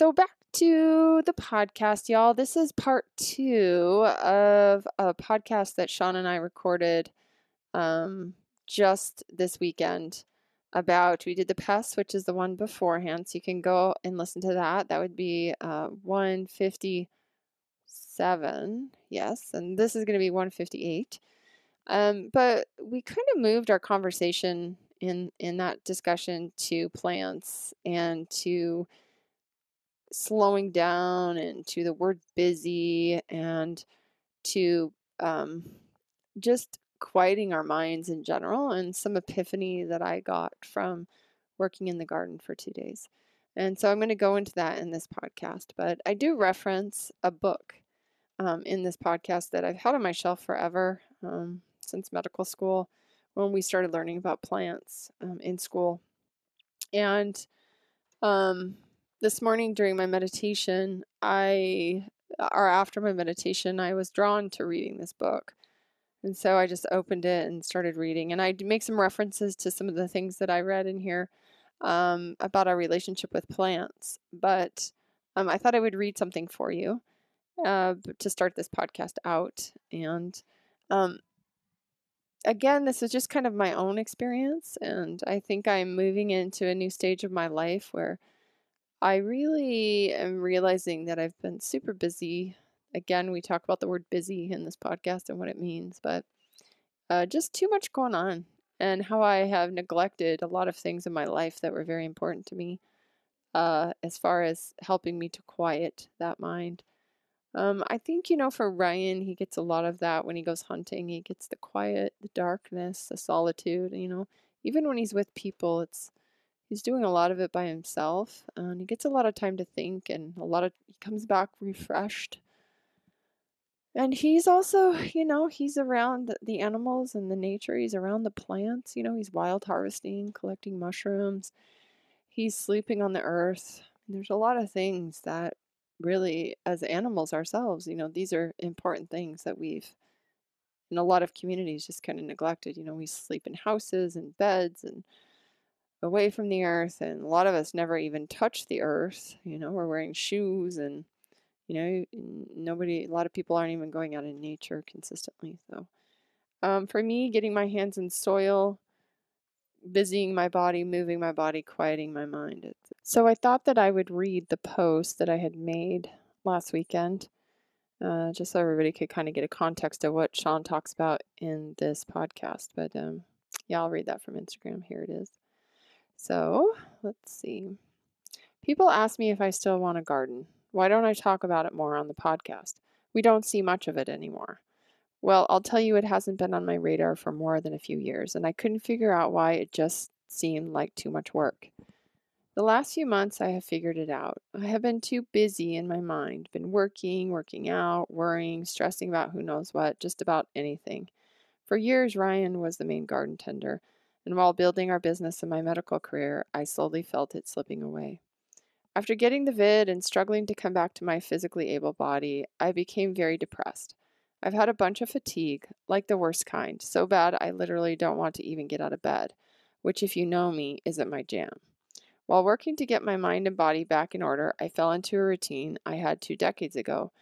So back to the podcast, y'all. This is part two of a podcast that Sean and I recorded um, just this weekend about we did the pests, which is the one beforehand. So you can go and listen to that. That would be uh, 157. Yes, and this is going to be 158. Um, but we kind of moved our conversation in in that discussion to plants and to slowing down and to the word busy and to um, just quieting our minds in general and some epiphany that I got from working in the garden for two days. And so I'm going to go into that in this podcast. But I do reference a book um, in this podcast that I've had on my shelf forever um, since medical school when we started learning about plants um, in school. And um, this morning during my meditation, I, or after my meditation, I was drawn to reading this book. And so I just opened it and started reading. And I make some references to some of the things that I read in here um, about our relationship with plants. But um, I thought I would read something for you uh, to start this podcast out. And um, again, this is just kind of my own experience. And I think I'm moving into a new stage of my life where I really am realizing that I've been super busy again, we talk about the word busy in this podcast and what it means, but uh, just too much going on and how I have neglected a lot of things in my life that were very important to me uh, as far as helping me to quiet that mind. Um, I think, you know, for Ryan, he gets a lot of that when he goes hunting. He gets the quiet, the darkness, the solitude, you know. Even when he's with people, it's he's doing a lot of it by himself and he gets a lot of time to think and a lot of he comes back refreshed and he's also, you know, he's around the animals and the nature. He's around the plants. You know, he's wild harvesting, collecting mushrooms. He's sleeping on the earth. There's a lot of things that really, as animals ourselves, you know, these are important things that we've, in a lot of communities, just kind of neglected. You know, we sleep in houses and beds and away from the earth. And a lot of us never even touch the earth. You know, we're wearing shoes and you know, nobody, a lot of people aren't even going out in nature consistently. So, um, for me, getting my hands in soil, busying my body, moving my body, quieting my mind. So, I thought that I would read the post that I had made last weekend, uh, just so everybody could kind of get a context of what Sean talks about in this podcast. But um, yeah, I'll read that from Instagram. Here it is. So, let's see. People ask me if I still want a garden. Why don't I talk about it more on the podcast? We don't see much of it anymore. Well, I'll tell you, it hasn't been on my radar for more than a few years, and I couldn't figure out why it just seemed like too much work. The last few months, I have figured it out. I have been too busy in my mind, been working, working out, worrying, stressing about who knows what, just about anything. For years, Ryan was the main garden tender, and while building our business and my medical career, I slowly felt it slipping away. After getting the vid and struggling to come back to my physically able body, I became very depressed. I've had a bunch of fatigue, like the worst kind, so bad I literally don't want to even get out of bed, which, if you know me, isn't my jam. While working to get my mind and body back in order, I fell into a routine I had two decades ago.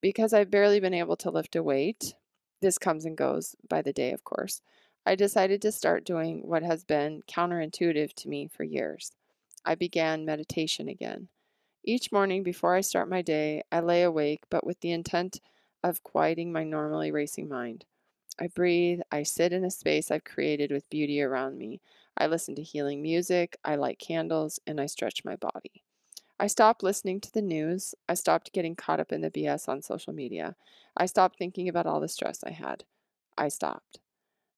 Because I've barely been able to lift a weight, this comes and goes by the day, of course, I decided to start doing what has been counterintuitive to me for years. I began meditation again. Each morning before I start my day, I lay awake, but with the intent of quieting my normally racing mind. I breathe, I sit in a space I've created with beauty around me. I listen to healing music, I light candles, and I stretch my body. I stopped listening to the news. I stopped getting caught up in the BS on social media. I stopped thinking about all the stress I had. I stopped.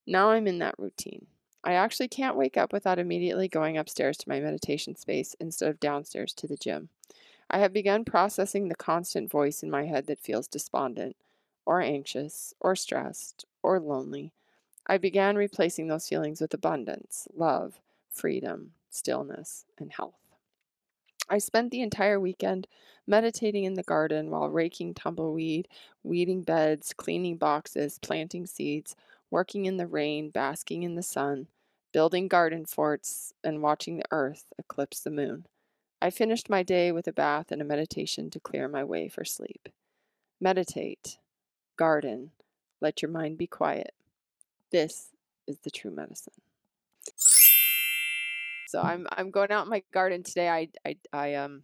Now I'm in that routine. I actually can't wake up without immediately going upstairs to my meditation space instead of downstairs to the gym. I have begun processing the constant voice in my head that feels despondent, or anxious, or stressed, or lonely. I began replacing those feelings with abundance, love, freedom, stillness, and health. I spent the entire weekend meditating in the garden while raking tumbleweed, weeding beds, cleaning boxes, planting seeds, working in the rain, basking in the sun, building garden forts, and watching the earth eclipse the moon. I finished my day with a bath and a meditation to clear my way for sleep. Meditate, garden, let your mind be quiet. This is the true medicine. So I'm I'm going out in my garden today. I I I um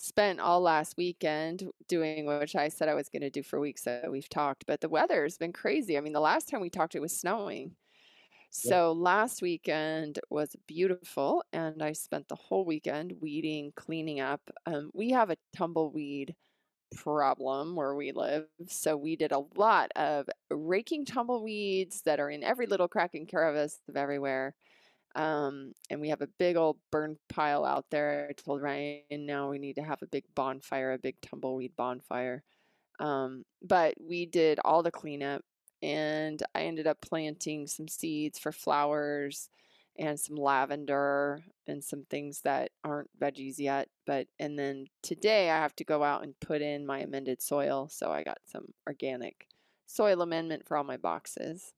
spent all last weekend doing which I said I was going to do for weeks that we've talked, but the weather has been crazy. I mean, the last time we talked it was snowing. So last weekend was beautiful, and I spent the whole weekend weeding, cleaning up. Um, we have a tumbleweed problem where we live, so we did a lot of raking tumbleweeds that are in every little crack and crevice of everywhere. Um, and we have a big old burn pile out there. I told Ryan now we need to have a big bonfire, a big tumbleweed bonfire. Um, but we did all the cleanup and I ended up planting some seeds for flowers and some lavender and some things that aren't veggies yet. But and then today I have to go out and put in my amended soil. So I got some organic soil amendment for all my boxes.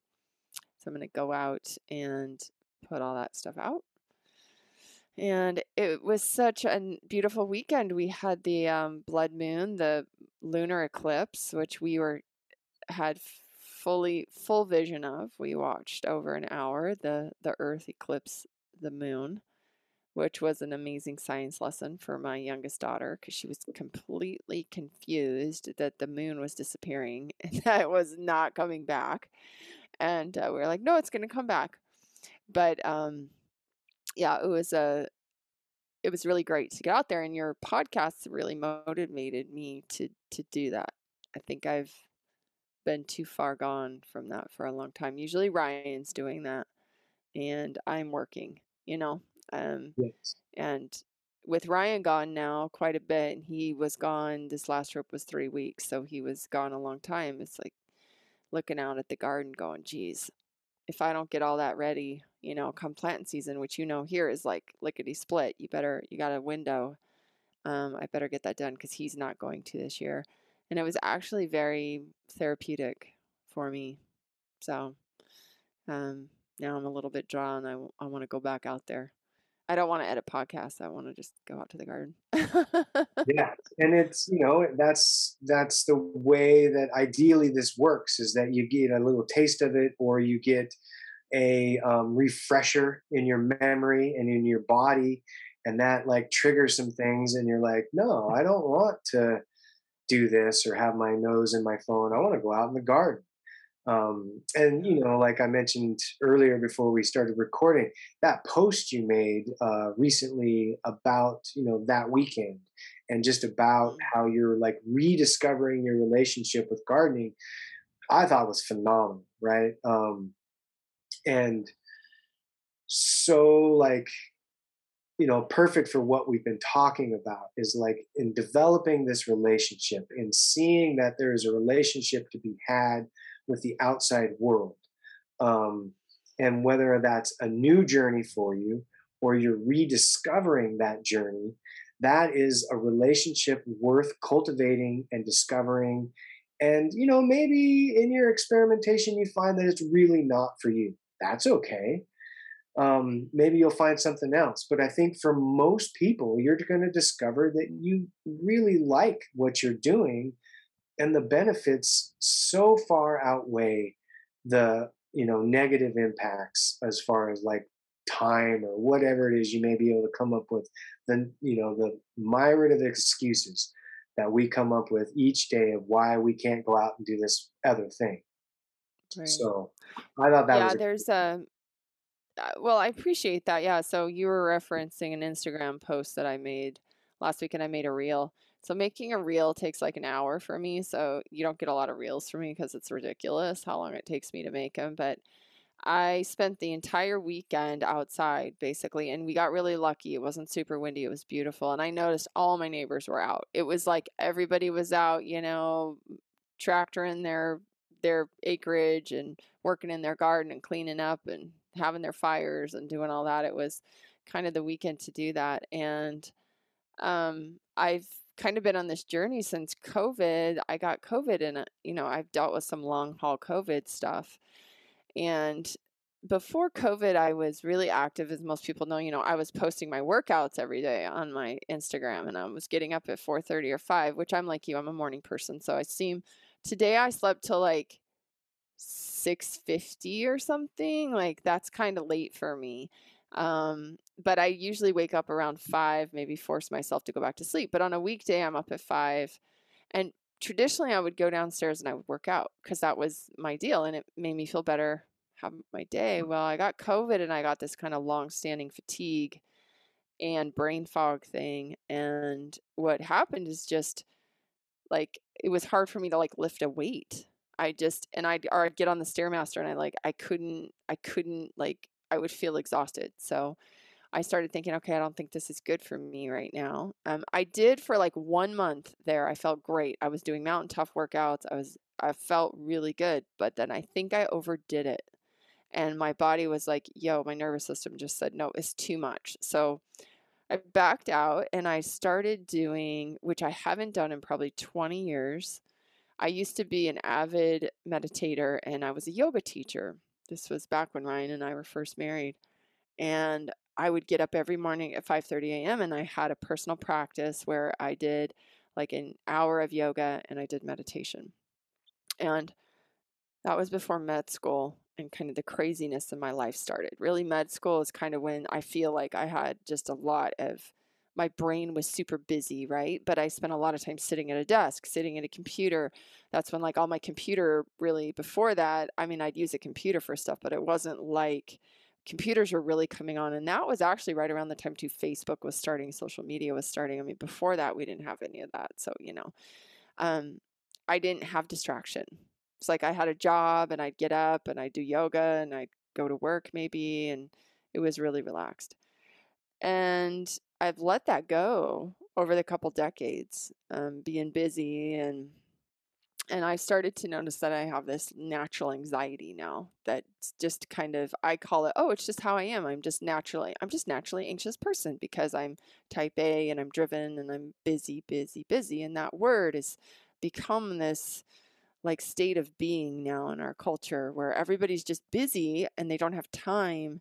So I'm going to go out and put all that stuff out. And it was such a beautiful weekend. We had the um, blood moon, the lunar eclipse, which we were had fully full vision of. We watched over an hour the the Earth eclipse the moon, which was an amazing science lesson for my youngest daughter because she was completely confused that the moon was disappearing and that it was not coming back. And uh, we were like, no, it's going to come back. But um, yeah, it was a it was really great to get out there, and your podcast really motivated me to to do that. I think I've been too far gone from that for a long time. Usually Ryan's doing that and I'm working, you know. Um yes. and with Ryan gone now quite a bit and he was gone this last trip was 3 weeks, so he was gone a long time. It's like looking out at the garden going, "Geez, if I don't get all that ready, you know, come planting season, which you know here is like lickety split. You better you got a window. Um, I better get that done because he's not going to this year and it was actually very therapeutic for me. So um, now I'm a little bit drawn. I, I want to go back out there. I don't want to edit podcasts. I want to just go out to the garden. yeah, and it's you know that's that's the way that ideally this works is that you get a little taste of it, or you get a um, refresher in your memory and in your body, and that like triggers some things, and you're like, no, I don't want to do this or have my nose in my phone. I want to go out in the garden. Um, and you know, like I mentioned earlier before we started recording, that post you made uh, recently about you know that weekend and just about mm-hmm. how you're like rediscovering your relationship with gardening, I thought was phenomenal, right? Um, and so like you know perfect for what we've been talking about is like in developing this relationship in seeing that there is a relationship to be had with the outside world. Um, and whether that's a new journey for you or you're rediscovering that journey that is a relationship worth cultivating and discovering. And you know maybe in your experimentation you find that it's really not for you. That's okay. Um, maybe you'll find something else. But I think for most people, you're going to discover that you really like what you're doing, and the benefits so far outweigh the you know negative impacts as far as like time or whatever it is you may be able to come up with. Then you know the myriad of excuses that we come up with each day of why we can't go out and do this other thing. Right. So I thought that yeah, was a- there's a uh, well, I appreciate that. Yeah. So you were referencing an Instagram post that I made last week, and I made a reel. So making a reel takes like an hour for me. So you don't get a lot of reels from me because it's ridiculous how long it takes me to make them. But I spent the entire weekend outside basically, and we got really lucky. It wasn't super windy, it was beautiful. And I noticed all my neighbors were out. It was like everybody was out, you know, tractoring their their acreage and working in their garden and cleaning up and having their fires and doing all that. It was kind of the weekend to do that. And um, I've kind of been on this journey since COVID. I got COVID and, you know, I've dealt with some long haul COVID stuff. And before COVID, I was really active, as most people know. You know, I was posting my workouts every day on my Instagram, and I was getting up at four thirty or five. Which I'm like you, I'm a morning person, so I seem. Today I slept till like six fifty or something. Like that's kind of late for me. Um, but I usually wake up around five, maybe force myself to go back to sleep. But on a weekday, I'm up at five, and traditionally I would go downstairs and I would work out because that was my deal, and it made me feel better have my day. Well, I got COVID and I got this kind of long standing fatigue and brain fog thing. And what happened is just like it was hard for me to like lift a weight. I just and I'd or I'd get on the stairmaster and I like I couldn't I couldn't like I would feel exhausted. So I started thinking, okay, I don't think this is good for me right now. Um, I did for like one month there. I felt great. I was doing mountain tough workouts. I was I felt really good, but then I think I overdid it and my body was like, yo, my nervous system just said, no, it's too much. So I backed out and I started doing, which I haven't done in probably 20 years. I used to be an avid meditator and I was a yoga teacher. This was back when Ryan and I were first married. And I would get up every morning at 5:30 a.m. and I had a personal practice where I did like an hour of yoga and I did meditation. And that was before med school and kind of the craziness in my life started. Really, med school is kind of when I feel like I had just a lot of my brain was super busy, right? But I spent a lot of time sitting at a desk, sitting at a computer. That's when, like, all my computer really before that, I mean, I'd use a computer for stuff, but it wasn't like computers were really coming on. And that was actually right around the time, too, Facebook was starting, social media was starting. I mean, before that, we didn't have any of that. So, you know, um, I didn't have distraction. It's like I had a job and I'd get up and I'd do yoga and I'd go to work maybe and it was really relaxed. And I've let that go over the couple decades, um, being busy and and I started to notice that I have this natural anxiety now that's just kind of I call it oh it's just how I am. I'm just naturally I'm just naturally anxious person because I'm type A and I'm driven and I'm busy busy busy and that word has become this like state of being now in our culture where everybody's just busy and they don't have time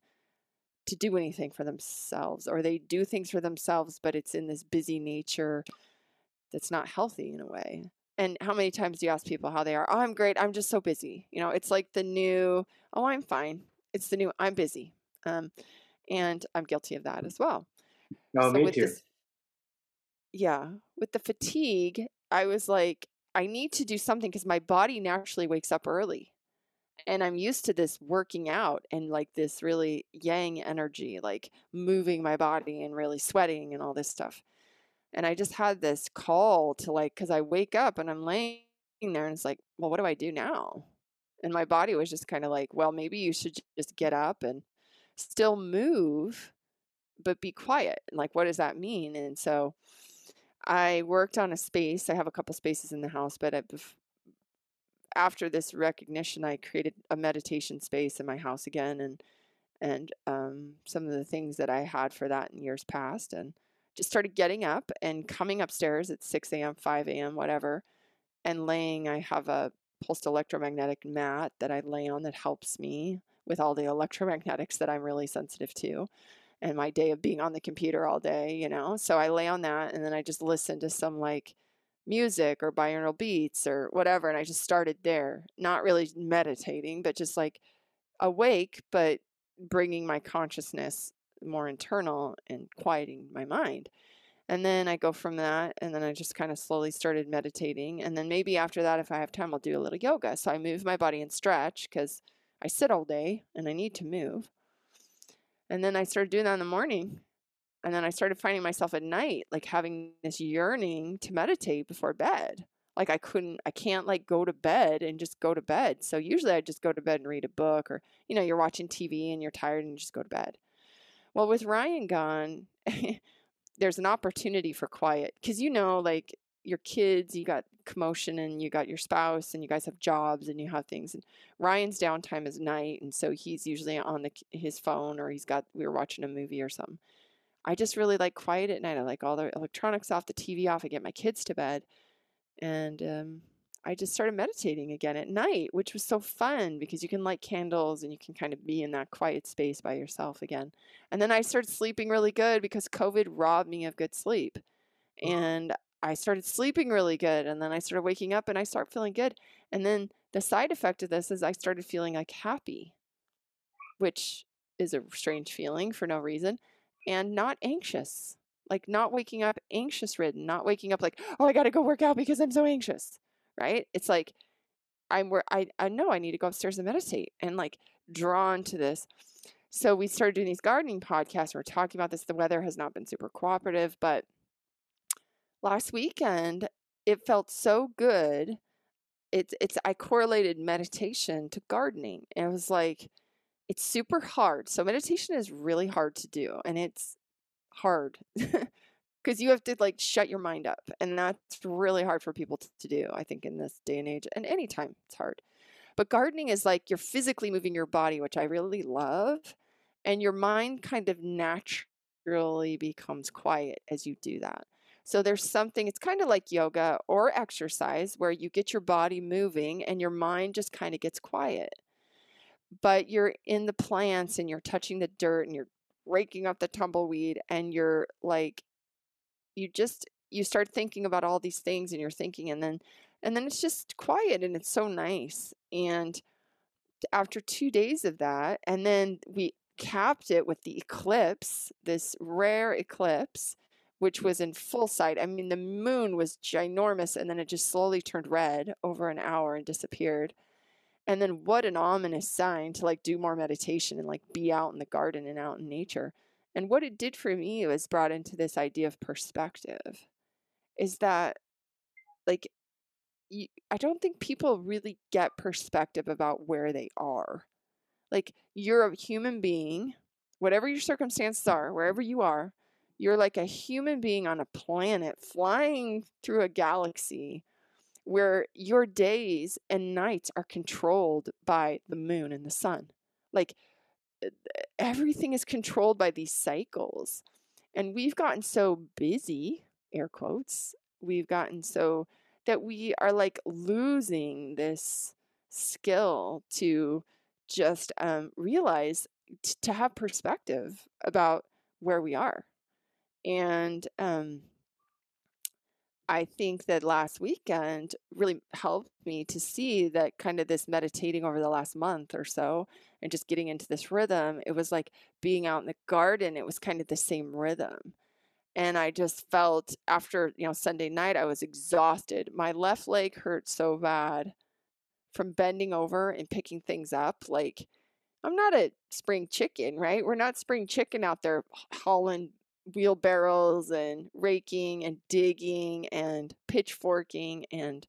to do anything for themselves or they do things for themselves but it's in this busy nature that's not healthy in a way and how many times do you ask people how they are oh i'm great i'm just so busy you know it's like the new oh i'm fine it's the new i'm busy um, and i'm guilty of that as well no so me too this, yeah with the fatigue i was like I need to do something because my body naturally wakes up early. And I'm used to this working out and like this really yang energy, like moving my body and really sweating and all this stuff. And I just had this call to like, because I wake up and I'm laying there and it's like, well, what do I do now? And my body was just kind of like, well, maybe you should just get up and still move, but be quiet. And like, what does that mean? And so, I worked on a space. I have a couple spaces in the house, but I, after this recognition, I created a meditation space in my house again, and and um, some of the things that I had for that in years past, and just started getting up and coming upstairs at 6 a.m., 5 a.m., whatever, and laying. I have a pulsed electromagnetic mat that I lay on that helps me with all the electromagnetics that I'm really sensitive to and my day of being on the computer all day, you know. So I lay on that and then I just listen to some like music or binaural beats or whatever and I just started there, not really meditating, but just like awake but bringing my consciousness more internal and quieting my mind. And then I go from that, and then I just kind of slowly started meditating. And then maybe after that, if I have time, I'll do a little yoga. So I move my body and stretch because I sit all day and I need to move. And then I started doing that in the morning. And then I started finding myself at night, like having this yearning to meditate before bed. Like I couldn't, I can't like go to bed and just go to bed. So usually I just go to bed and read a book or, you know, you're watching TV and you're tired and you just go to bed. Well, with Ryan gone, there's an opportunity for quiet because, you know, like your kids, you got commotion and you got your spouse and you guys have jobs and you have things. And Ryan's downtime is night. And so he's usually on the, his phone or he's got, we were watching a movie or something. I just really like quiet at night. I like all the electronics off, the TV off. I get my kids to bed and um, I just started meditating again at night, which was so fun because you can light candles and you can kind of be in that quiet space by yourself again. And then I started sleeping really good because COVID robbed me of good sleep. Mm-hmm. And I started sleeping really good. And then I started waking up and I start feeling good. And then the side effect of this is I started feeling like happy, which is a strange feeling for no reason, and not anxious. Like not waking up anxious ridden, not waking up like, oh, I got to go work out because I'm so anxious, right? It's like, I'm where I, I know I need to go upstairs and meditate and like drawn to this. So we started doing these gardening podcasts. We're talking about this. The weather has not been super cooperative, but last weekend it felt so good. It's it's I correlated meditation to gardening. And it was like it's super hard. So meditation is really hard to do and it's hard because you have to like shut your mind up and that's really hard for people to, do i think in this day and age and anytime it's hard. But gardening is like you're physically moving your body which i really love and your mind kind of naturally becomes quiet as you do that. So there's something it's kind of like yoga or exercise where you get your body moving and your mind just kind of gets quiet. But you're in the plants and you're touching the dirt and you're raking up the tumbleweed and you're like you just you start thinking about all these things and you're thinking and then and then it's just quiet and it's so nice and after 2 days of that and then we capped it with the eclipse this rare eclipse which was in full sight i mean the moon was ginormous and then it just slowly turned red over an hour and disappeared and then what an ominous sign to like do more meditation and like be out in the garden and out in nature. And what it did for me was brought into this idea of perspective is that like you, I don't think people really get perspective about where they are. Like you're a human being, whatever your circumstances are, wherever you are, you're like a human being on a planet flying through a galaxy where your days and nights are controlled by the moon and the sun. Like everything is controlled by these cycles. And we've gotten so busy, air quotes, we've gotten so that we are like losing this skill to just um, realize t- to have perspective about where we are. And um, I think that last weekend really helped me to see that kind of this meditating over the last month or so and just getting into this rhythm. It was like being out in the garden, it was kind of the same rhythm. And I just felt after, you know, Sunday night, I was exhausted. My left leg hurt so bad from bending over and picking things up. Like, I'm not a spring chicken, right? We're not spring chicken out there hauling wheelbarrows and raking and digging and pitchforking and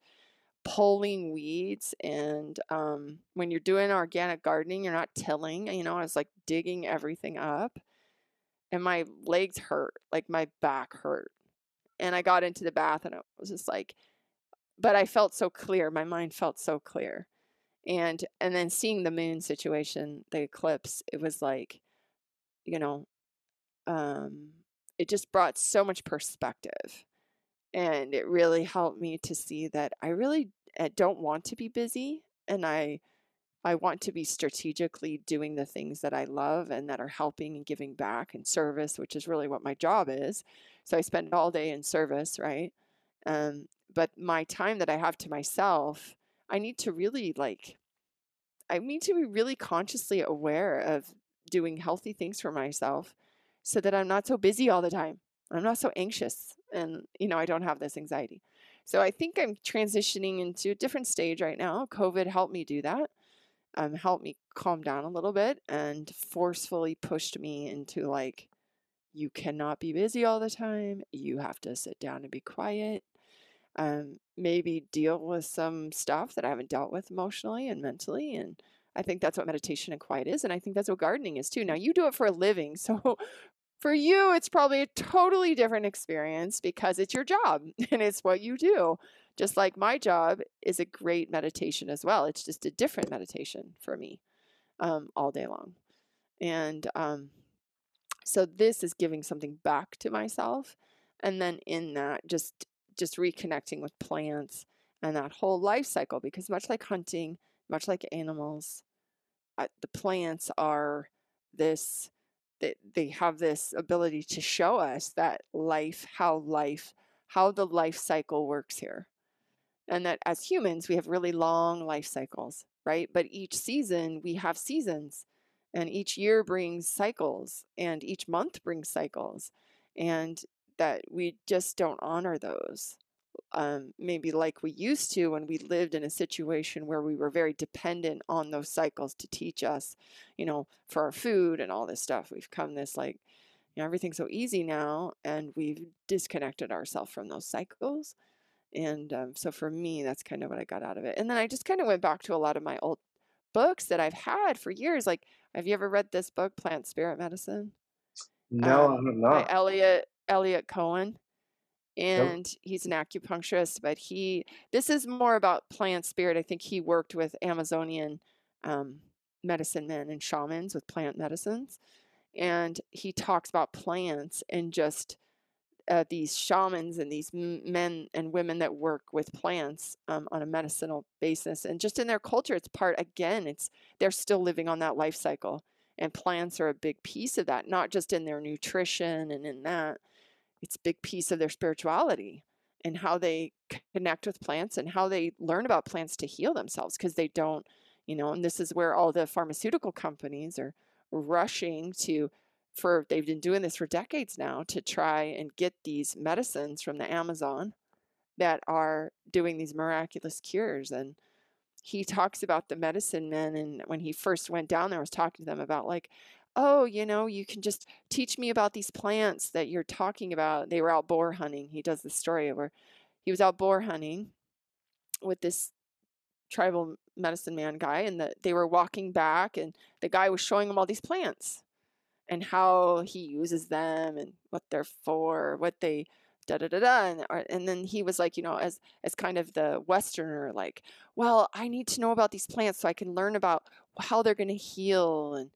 pulling weeds and um, when you're doing organic gardening you're not tilling you know i was like digging everything up and my legs hurt like my back hurt and i got into the bath and it was just like but i felt so clear my mind felt so clear and and then seeing the moon situation the eclipse it was like you know um it just brought so much perspective. And it really helped me to see that I really eh, don't want to be busy and I I want to be strategically doing the things that I love and that are helping and giving back and service, which is really what my job is. So I spend all day in service, right? Um, but my time that I have to myself, I need to really like, I need to be really consciously aware of doing healthy things for myself so that I'm not so busy all the time. I'm not so anxious and, you know, I don't have this anxiety. So I think I'm transitioning into a different stage right now. COVID helped me do that, um, helped me calm down a little bit and forcefully pushed me into like, you cannot be busy all the time. You have to sit down and be quiet. Um, maybe deal with some stuff that I haven't dealt with emotionally and mentally. And I think that's what meditation and quiet is. And I think that's what gardening is too. Now, you do it for a living. So for you, it's probably a totally different experience because it's your job and it's what you do. Just like my job is a great meditation as well. It's just a different meditation for me um, all day long. And um, so this is giving something back to myself. And then in that, just just reconnecting with plants and that whole life cycle because much like hunting much like animals uh, the plants are this they, they have this ability to show us that life how life how the life cycle works here. And that as humans we have really long life cycles right? But each season we have seasons and each year brings cycles and each month brings cycles and that we just don't honor those um, maybe like we used to when we lived in a situation where we were very dependent on those cycles to teach us, you know, for our food and all this stuff. We've come this like, you know, everything's so easy now, and we've disconnected ourselves from those cycles. And um, so for me, that's kind of what I got out of it. And then I just kind of went back to a lot of my old books that I've had for years. Like, have you ever read this book, Plant Spirit Medicine? No, Um, I have by not. Eliot Eliot Cowan And he's an acupuncturist, but he this is more about plant spirit. I think he worked with Amazonian um, medicine men and shamans with plant medicines, and he talks about plants and just uh, these shamans and these men and women that work with plants um, on a medicinal basis, and just in their culture, it's part again. It's they're still living on that life cycle, and plants are a big piece of that, not just in their nutrition and in that it's a big piece of their spirituality and how they connect with plants and how they learn about plants to heal themselves because they don't, you know, and this is where all the pharmaceutical companies are rushing to for they've been doing this for decades now to try and get these medicines from the Amazon that are doing these miraculous cures and he talks about the medicine men and when he first went down there I was talking to them about like oh you know you can just teach me about these plants that you're talking about. They were out boar hunting. He does the story where he was out boar hunting with this tribal medicine man guy and the, they were walking back and the guy was showing him all these plants and how he uses them and what they're for what they da da da da and, uh, and then he was like you know as as kind of the westerner like well i need to know about these plants so i can learn about how they're going to heal and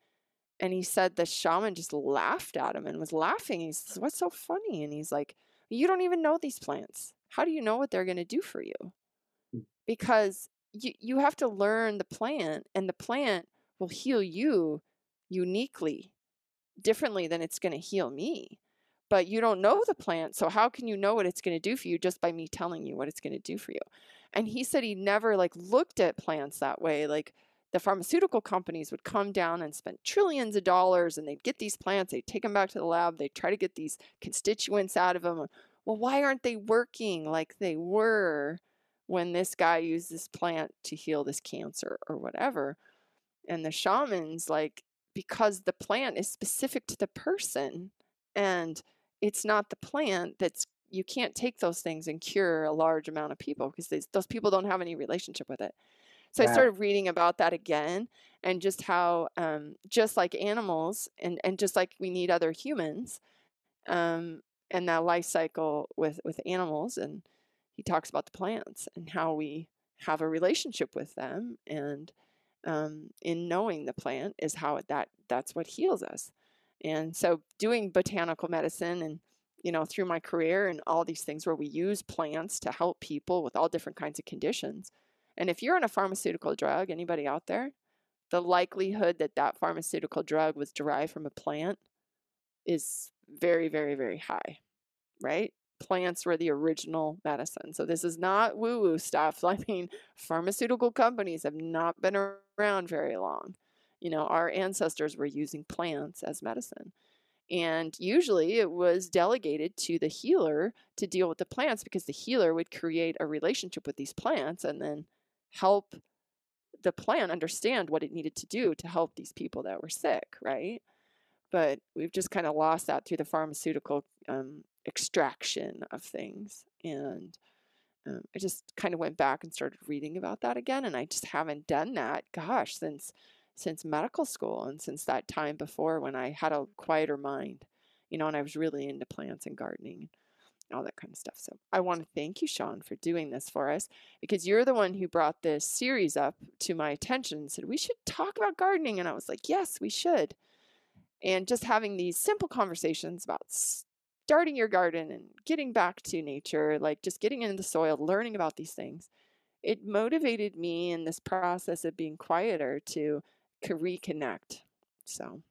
and he said the shaman just laughed at him and was laughing. He says, What's so funny? And he's like, You don't even know these plants. How do you know what they're going to do for you? Mm. Because you, you have to learn the plant, and the plant will heal you uniquely, differently than it's going to heal me. But you don't know the plant, so how can you know what it's going to do for you just by me telling you what it's going to do for you? And he said he never like looked at plants that way. Like the pharmaceutical companies would come down and spend trillions of dollars and they'd get these plants, they'd take them back to the lab, they'd try to get these constituents out of them. Well, why aren't they working like they were when this guy used this plant to heal this cancer or whatever? And the shamans, like, because the plant is specific to the person and it's not the plant that's you can't take those things and cure a large amount of people because those people don't have any relationship with it. So I started reading about that again and just how, um, just like animals and, and just like we need other humans, um, and that life cycle with, with animals. And he talks about the plants and how we have a relationship with them. And um, in knowing the plant is how it, that that's what heals us. And so doing botanical medicine and you know through my career and all these things where we use plants to help people with all different kinds of conditions and if you're on a pharmaceutical drug, anybody out there, the likelihood that that pharmaceutical drug was derived from a plant is very, very, very high, right? Plants were the original medicine. So this is not woo woo stuff. I mean, pharmaceutical companies have not been around very long. You know, our ancestors were using plants as medicine. And usually it was delegated to the healer to deal with the plants because the healer would create a relationship with these plants and then help the plant understand what it needed to do to help these people that were sick, right? But we've just kind of lost that through the pharmaceutical um, extraction of things. And um, I just kind of went back and started reading about that again. And I just haven't done that, gosh, since since medical school and since that time before when I had a quieter mind, you know, and I was really into plants and gardening all that kind of stuff. So I want to thank you, Sean, for doing this for us because you're the one who brought this series up to my attention and said, we should talk about gardening. And I was like, yes, we should. And just having these simple conversations about starting your garden and getting back to nature, like just getting into the soil, learning about these things it motivated me in this process of being quieter to reconnect. So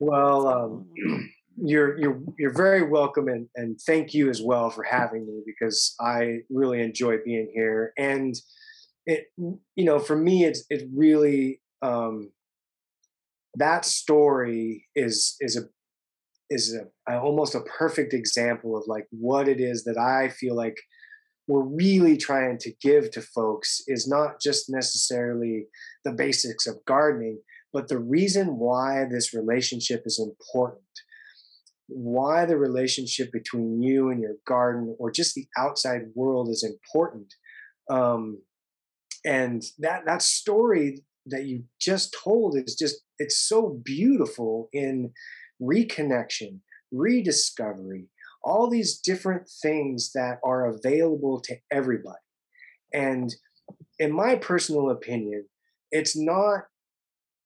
Well, um. you're you're you're very welcome, and and thank you as well for having me because I really enjoy being here. And it, you know, for me, it's it really um, that story is is a is a, a almost a perfect example of like what it is that I feel like we're really trying to give to folks is not just necessarily the basics of gardening, but the reason why this relationship is important why the relationship between you and your garden or just the outside world is important um, and that that story that you just told is just it's so beautiful in reconnection rediscovery all these different things that are available to everybody. And in my personal opinion it's not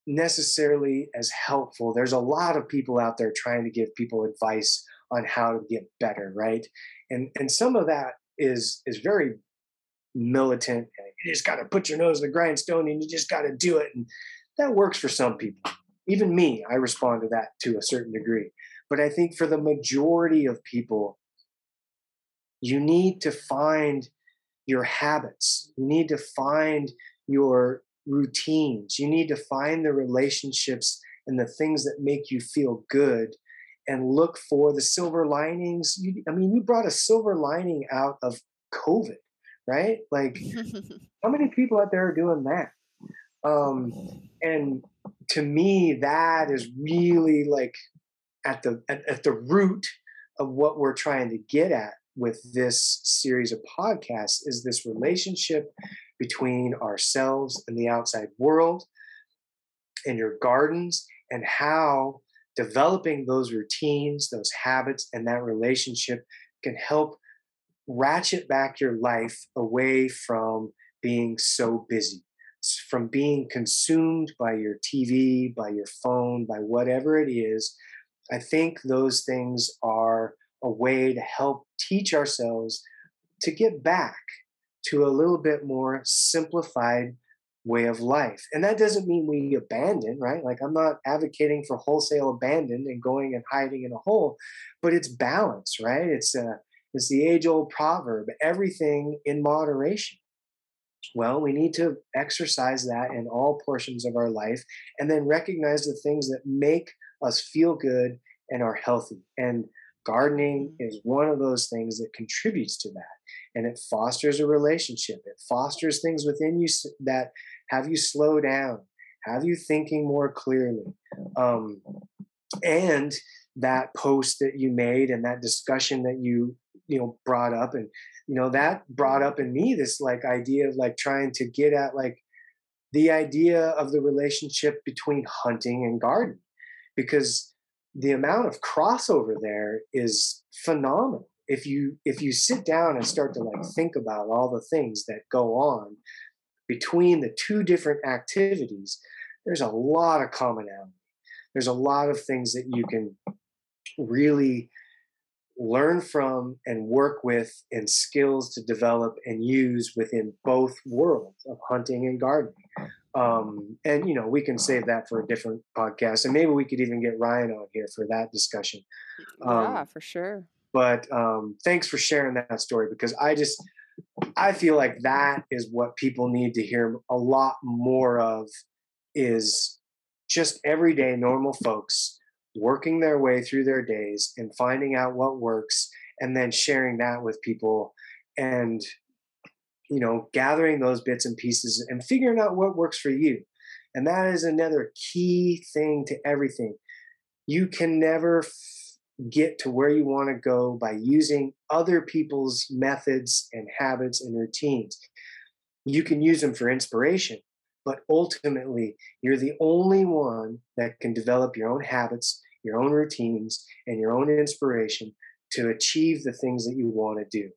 necessarily as helpful. There's a lot of people out there trying to give people advice on how to get better, right? And and some of that is is very militant. You just got to put your nose in the grindstone and you just got to do it. And that works for some people. Even me, I respond to that to a certain degree. But I think for the majority of people, you need to find your habits. You need to find your routines. You need to find the relationships and the things that make you feel good and look for the silver linings. You, I mean, you brought a silver lining out of COVID, right? Like, how many people out there are doing that? Um, and to me, that is really like at the at, at the root of what we're trying to get at with this series of podcasts is this relationship between ourselves and the outside world and your gardens and how developing those routines those habits and that relationship can help ratchet back your life away from being so busy from being consumed by your TV, by your phone, by whatever it is, I think those things are a way to help teach ourselves to get back to a little bit more simplified way of life. And that doesn't mean we abandon, right? Like I'm not advocating for wholesale abandon and going and hiding in a hole, but it's balance, right? It's a it's the age old proverb, everything in moderation. Well, we need to exercise that in all portions of our life and then recognize the things that make us feel good and are healthy. And gardening Mhm. is one of those things that contributes to that. And it fosters a relationship, it fosters things within you that have you slow down, have you thinking more clearly. Um, and that post that you made and that discussion that you you know brought up and you know that brought up in me this like idea of like trying to get at like the idea of the relationship between hunting and gardening. Because the amount of crossover there is phenomenal if you if you sit down and start to like think about all the things that go on between the two different activities there's a lot of commonality. There's a lot of things that you can really learn from and work with and skills to develop and use within both worlds of hunting and gardening. Um, and you know we can save that for a different podcast and maybe we could even get ryan on here for that discussion. Yeah, um, for sure. But um, thanks for sharing that story because i just i feel like that is what people need to hear a lot more of is just everyday normal folks working their way through their days and finding out what works and then sharing that with people and you know gathering those bits and pieces and figuring out what works for you. And that is another key thing to everything. You can never get to where you want to go by using other people's methods and habits and routines. You can use them for inspiration but ultimately you're the only one that can develop your own habits your own routines and your own inspiration to achieve the things that you want to do.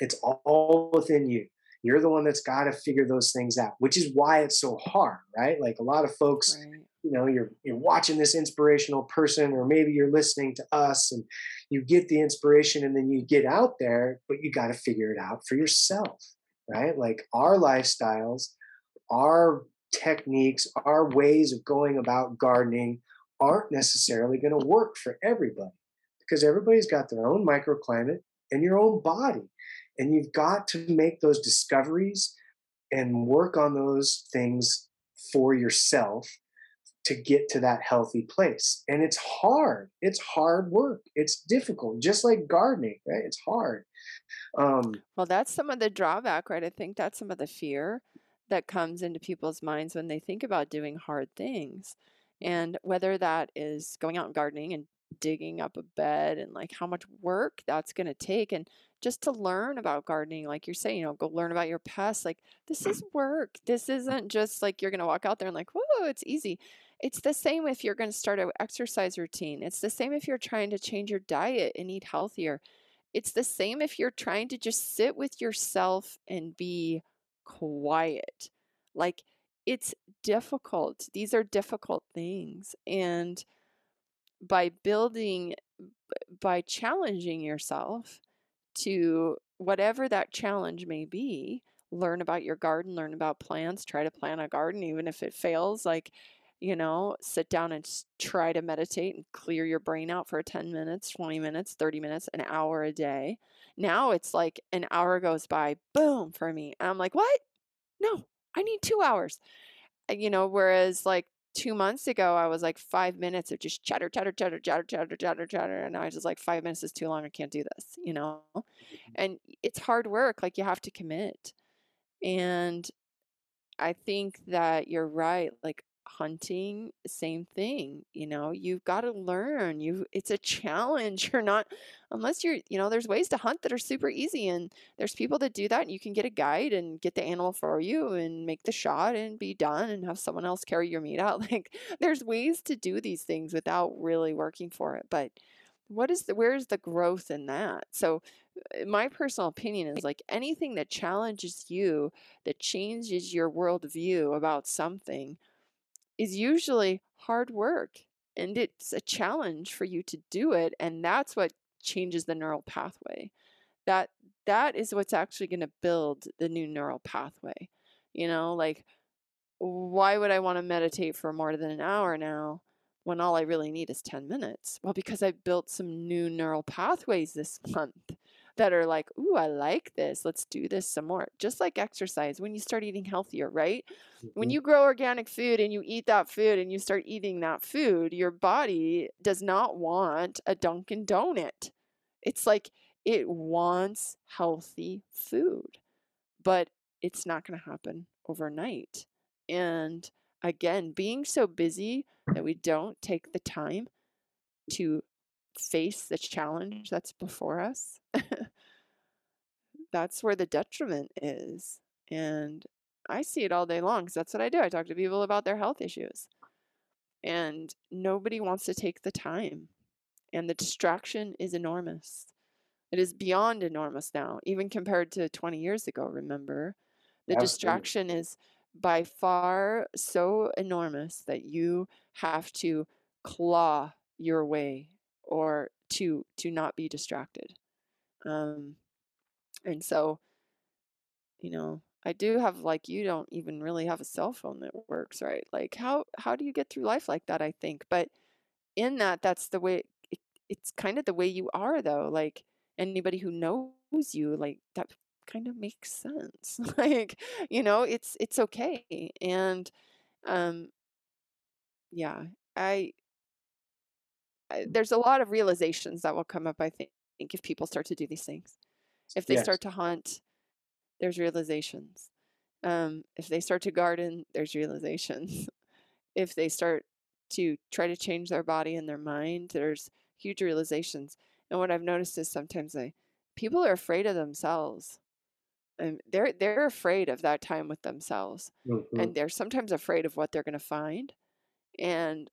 It's all within you you're the one that's got to figure those things out which is why it's so hard right like a lot of folks Right. you know you're you're watching this inspirational person or maybe you're listening to us and you get the inspiration and then you get out there but you got to figure it out for yourself right? Like our lifestyles, our techniques, our ways of going about gardening aren't necessarily going to work for everybody because everybody's got their own microclimate and your own body. And you've got to make those discoveries and work on those things for yourself to get to that healthy place. And it's hard. It's hard work. It's difficult, just like gardening, right? It's hard. Um, well, that's some of the drawback, right? I think that's some of the fear that comes into people's minds when they think about doing hard things. And whether that is going out and gardening and digging up a bed and like how much work that's going to take and just to learn about gardening like you're saying you know go learn about your pests like this is work. This isn't just like you're going to walk out there and like whoa it's easy. It's the same if you're going to start an exercise routine. It's the same if you're trying to change your diet and eat healthier. It's the same if you're trying to just sit with yourself and be quiet. Like it's difficult. These are difficult things and by building by challenging yourself to whatever that challenge may be learn about your garden learn about plants try to plant a garden even if it fails like you know sit down and try to meditate and clear your brain out for 10 minutes 20 minutes 30 minutes an hour a day. Now it's like an hour goes by boom for me and i'm like what? No i need two hours. You know whereas like two months ago, I was like five minutes of just chatter, chatter, chatter, chatter, chatter, chatter, chatter. And I was just like, five minutes is too long. I can't do this, you know? Mm-hmm. And it's hard work. Like you have to commit. And I think that you're right. Like hunting same thing you know you've got to learn you it's a challenge you're not unless you're you know there's ways to hunt that are super easy and there's people that do that and you can get a guide and get the animal for you and make the shot and be done and have someone else carry your meat out like there's ways to do these things without really working for it but what is the where's the growth in that? So uh, my personal opinion is like anything that challenges you that changes your worldview about something is usually hard work and it's a challenge for you to do it and that's what changes the neural pathway. That that is what's actually going to build the new neural pathway you know like why would i want to meditate for more than an hour now when all i really need is 10 minutes? Well because i built some new neural pathways this month that are like, ooh, I like this. Let's do this some more. Just like exercise, when you start eating healthier, right? Mm-hmm. When you grow organic food and you eat that food and you start eating that food, your body does not want a Dunkin' Donut. It's like it wants healthy food, but it's not going to happen overnight. And again, being so busy that we don't take the time to face the challenge that's before us, that's where the detriment is. And I see it all day long because that's what I do. I talk to people about their health issues. And nobody wants to take the time. And the distraction is enormous. It is beyond enormous now, even compared to 20 years ago, remember? The Absolutely. distraction is by far so enormous that you have to claw your way or to to not be distracted. Um and so you know i do have like you don't even really have a cell phone that works right? Like how how do you get through life like that i think? But in that that's the way it, it's kind of the way you are though. Like anybody who knows you like that kind of makes sense. Like you know it's it's okay. And um yeah i there's a lot of realizations that will come up, I think, if people start to do these things. If they yes. start to hunt, there's realizations. Um, if they start to garden, there's realizations. if they start to try to change their body and their mind, there's huge realizations. And what I've noticed is sometimes they people are afraid of themselves. And they're they're afraid of that time with themselves. Mm-hmm. And they're sometimes afraid of what they're gonna find. And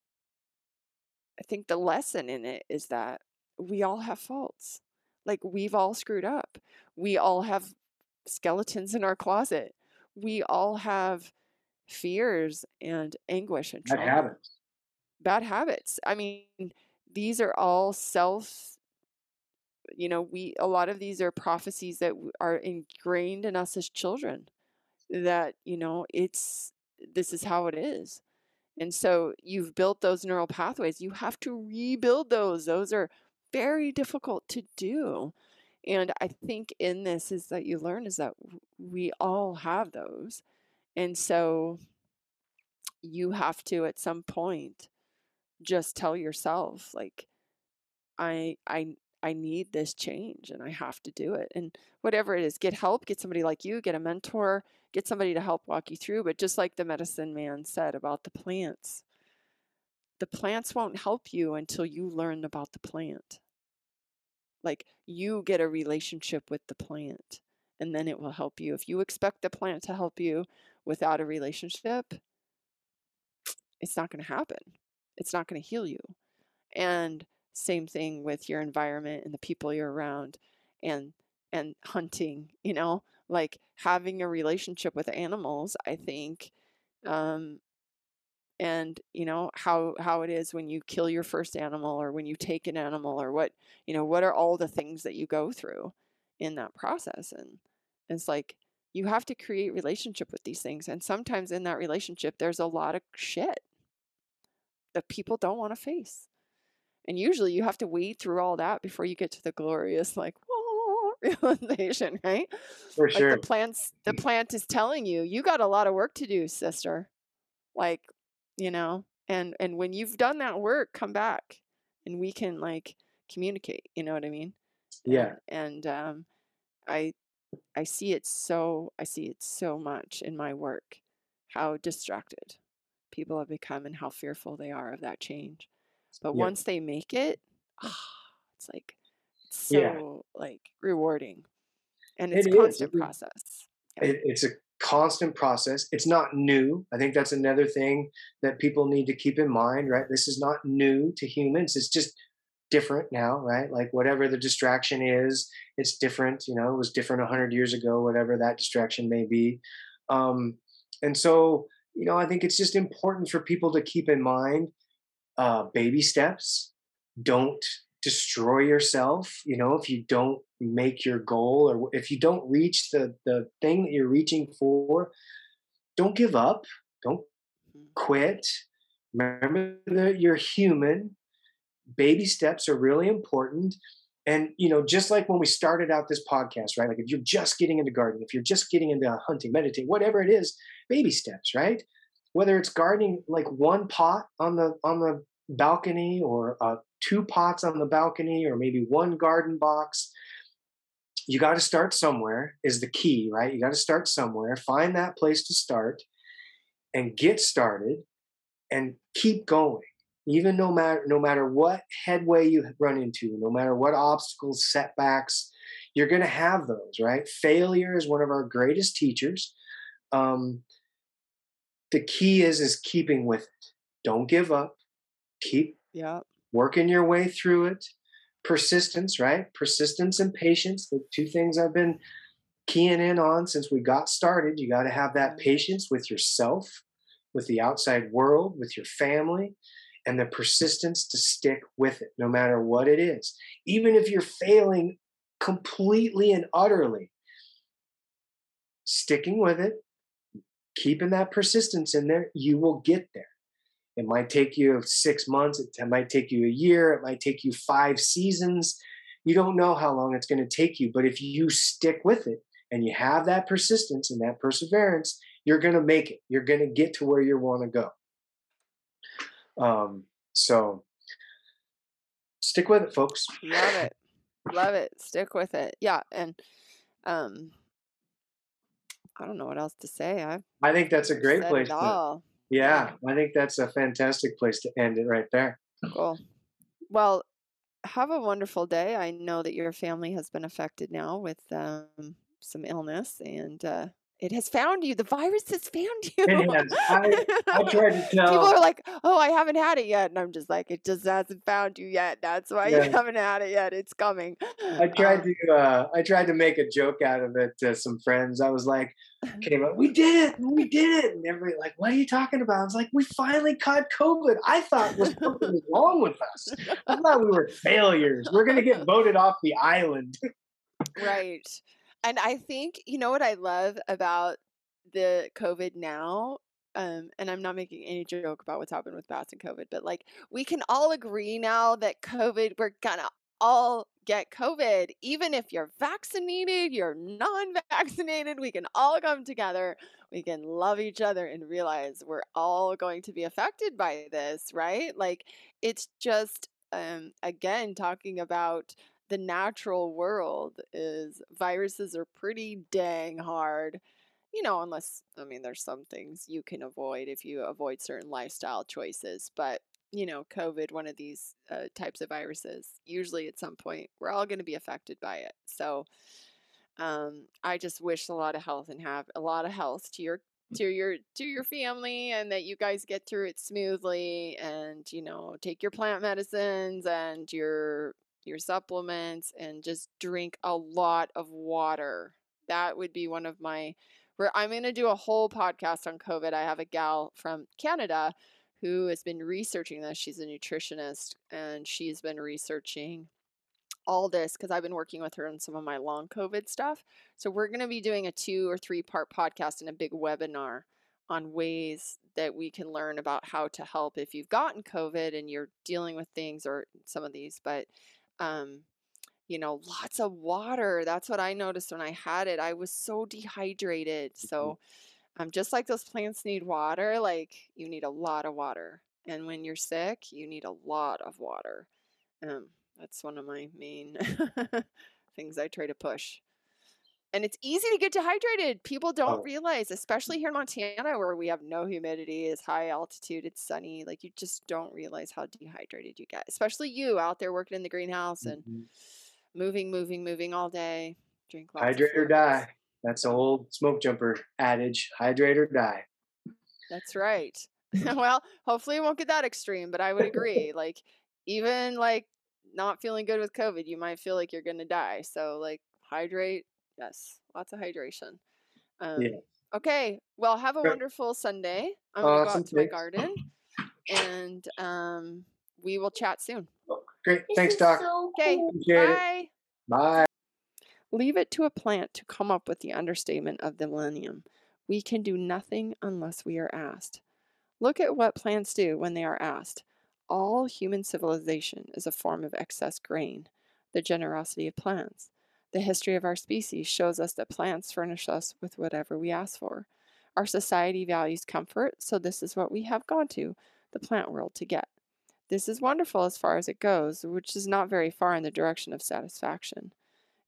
I think the lesson in it is that we all have faults. Like we've all screwed up. We all have skeletons in our closet. We all have fears and anguish and trauma. Bad habits. Bad habits. I mean, these are all self you know, we a lot of these are prophecies that are ingrained in us as children that, you know, it's this is how it is. And so you've built those neural pathways. You have to rebuild those. Those are very difficult to do. And I think in this is that you learn is that we all have those. And so you have to at some point just tell yourself like I I I need this change and I have to do it. And whatever it is, get help, get somebody like you, get a mentor, get somebody to help walk you through. But just like the medicine man said about the plants, the plants won't help you until you learn about the plant. Like you get a relationship with the plant and then it will help you. If you expect the plant to help you without a relationship, it's not going to happen. It's not going to heal you. And same thing with your environment and the people you're around and and hunting you know like having a relationship with animals i think um and you know how how it is when you kill your first animal or when you take an animal or what you know what are all the things that you go through in that process and it's like you have to create relationship with these things and sometimes in that relationship there's a lot of shit that people don't want to face and usually you have to wade through all that before you get to the glorious, like, realization, right? For like sure. the plants the plant is telling you, you got a lot of work to do, sister. Like, you know, and and when you've done that work, come back and we can like communicate, you know what I mean? Yeah. And, and um I I see it so I see it so much in my work how distracted people have become and how fearful they are of that change. But Yeah. once they make it, ah, it's like it's Yeah. so like rewarding. And it's It constant is. process. Yeah. It, it's a constant process. It's not new. I think that's another thing that people need to keep in mind, right? This is not new to humans. It's just different now, right? Like whatever the distraction is, it's different. You know, it was different 100 years ago, whatever that distraction may be. Um, and so, you know, I think it's just important for people to keep in mind uh, baby steps. Don't destroy yourself. You know, if you don't make your goal or if you don't reach the the thing that you're reaching for, don't give up. Don't Mhm. quit. Remember that you're human. Baby steps are really important. And you know, just like when we started out this podcast, right? Like if you're just getting into gardening, if you're just getting into hunting, meditating, whatever it is, baby steps, right? Whether it's gardening like one pot on the on the balcony or uh, two pots on the balcony or maybe one garden box, you got to start somewhere is the key, right? You got to start somewhere, find that place to start and get started and keep going. Even no matter no matter what headway you run into, no matter what obstacles, setbacks, you're going to have those, right? Failure is one of our greatest teachers. Um, the key is is keeping with it. Don't give up. Keep Yeah. Working your way through it. Persistence, right? Persistence and patience, the two things I've been keying in on since we got started. You got to have that Mhm. patience with yourself, with the outside world, with your family, and the persistence to stick with it no matter what it is. Even if you're failing completely and utterly, sticking with it, keeping that persistence in there, you will get there. It might take you six months, it might take you a year, it might take you five seasons. You don't know how long it's going to take you, but if you stick with it and you have that persistence and that perseverance, you're going to make it. You're going to get to where you want to go. Um, so stick with it, folks. Love it. Love it. Stick with it. Yeah. And um I don't know what else to say. I've I think that's a great place to. Yeah, I think that's a fantastic place to end it right there. Cool. Well, have a wonderful day. I know that your family has been affected now with um, some illness, and uh, it has found you. The virus has found you. It has. I, I tried to tell. People are like, "Oh, I haven't had it yet," and I'm just like, "It just hasn't found you yet. That's why Yeah. you haven't had it yet. It's coming." I tried Um, to uh, I tried to make a joke out of it to some friends. I was like, came up, we did it, we did it, and everybody like, what are you talking about? I was like, we finally caught COVID. I thought was something was wrong with us. I thought we were failures. We're gonna get voted off the island. right. And I think you know what I love about the COVID now. Um, and I'm not making any joke about what's happened with bats and COVID, but like we can all agree now that COVID, we're gonna all get COVID. Even if you're vaccinated, you're non vaccinated, we can all come together. We can love each other and realize we're all going to be affected by this, right? Like it's just, um, again, talking about the natural world is viruses are pretty dang hard you know, unless, I mean, there's some things you can avoid if you avoid certain lifestyle choices. But, you know, COVID, one of these uh, types of viruses, usually at some point, we're all going to be affected by it. So um, I just wish a lot of health and have a lot of health to your to your to your family and that you guys get through it smoothly and you know take your plant medicines and your your supplements and just drink a lot of water that would be one of my where I'm going to do a whole podcast on COVID. I have a gal from Canada who has been researching this. She's a nutritionist and she's been researching all this because I've been working with her on some of my long COVID stuff. So we're going to be doing a two or three part podcast and a big webinar on ways that we can learn about how to help if you've gotten COVID and you're dealing with things or some of these, but um you know, lots of water. That's what I noticed when I had it. I was so dehydrated. So, um, just like those plants need water, like you need a lot of water. And when you're sick, you need a lot of water. Um, that's one of my main things I try to push. And it's easy to get dehydrated. People don't Oh. realize, especially here in Montana where we have no humidity, it's high altitude, it's sunny. Like you just don't realize how dehydrated you get. Especially you out there working in the greenhouse and Mhm. moving, moving, moving all day. Drink Hydrate or die. That's the old smoke jumper adage. Hydrate or die. That's right. well, hopefully it won't get that extreme, but I would agree. Like even like not feeling good with COVID, you might feel like you're gonna die. So like hydrate, yes, lots of hydration. Um, Yeah. Okay. Well, have a Sure. wonderful Sunday. I'm gonna go out to my garden, and um, we will chat soon. Great. This Thanks, Doc. so Okay. cool. Appreciate it. Bye. Bye. Leave it to a plant to come up with the understatement of the millennium. We can do nothing unless we are asked. Look at what plants do when they are asked. All human civilization is a form of excess grain, the generosity of plants. The history of our species shows us that plants furnish us with whatever we ask for. Our society values comfort, so this is what we have gone to the plant world to get. This is wonderful as far as it goes, which is not very far in the direction of satisfaction.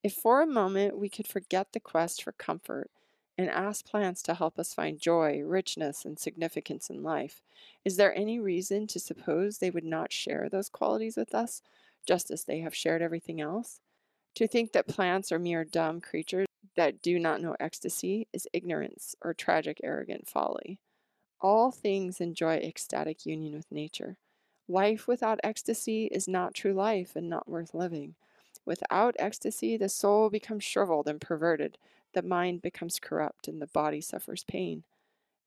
If for a moment we could forget the quest for comfort and ask plants to help us find joy, richness, and significance in life, is there any reason to suppose they would not share those qualities with us, just as they have shared everything else? To think that plants are mere dumb creatures that do not know ecstasy is ignorance or tragic, arrogant folly. All things enjoy ecstatic union with nature. Life without ecstasy is not true life and not worth living. Without ecstasy, the soul becomes shriveled and perverted, the mind becomes corrupt, and the body suffers pain.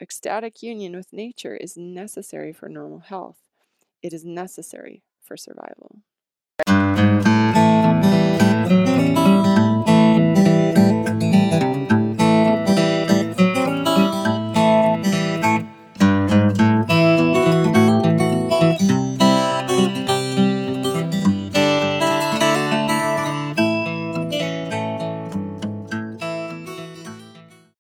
Ecstatic union with nature is necessary for normal health. It is necessary for survival.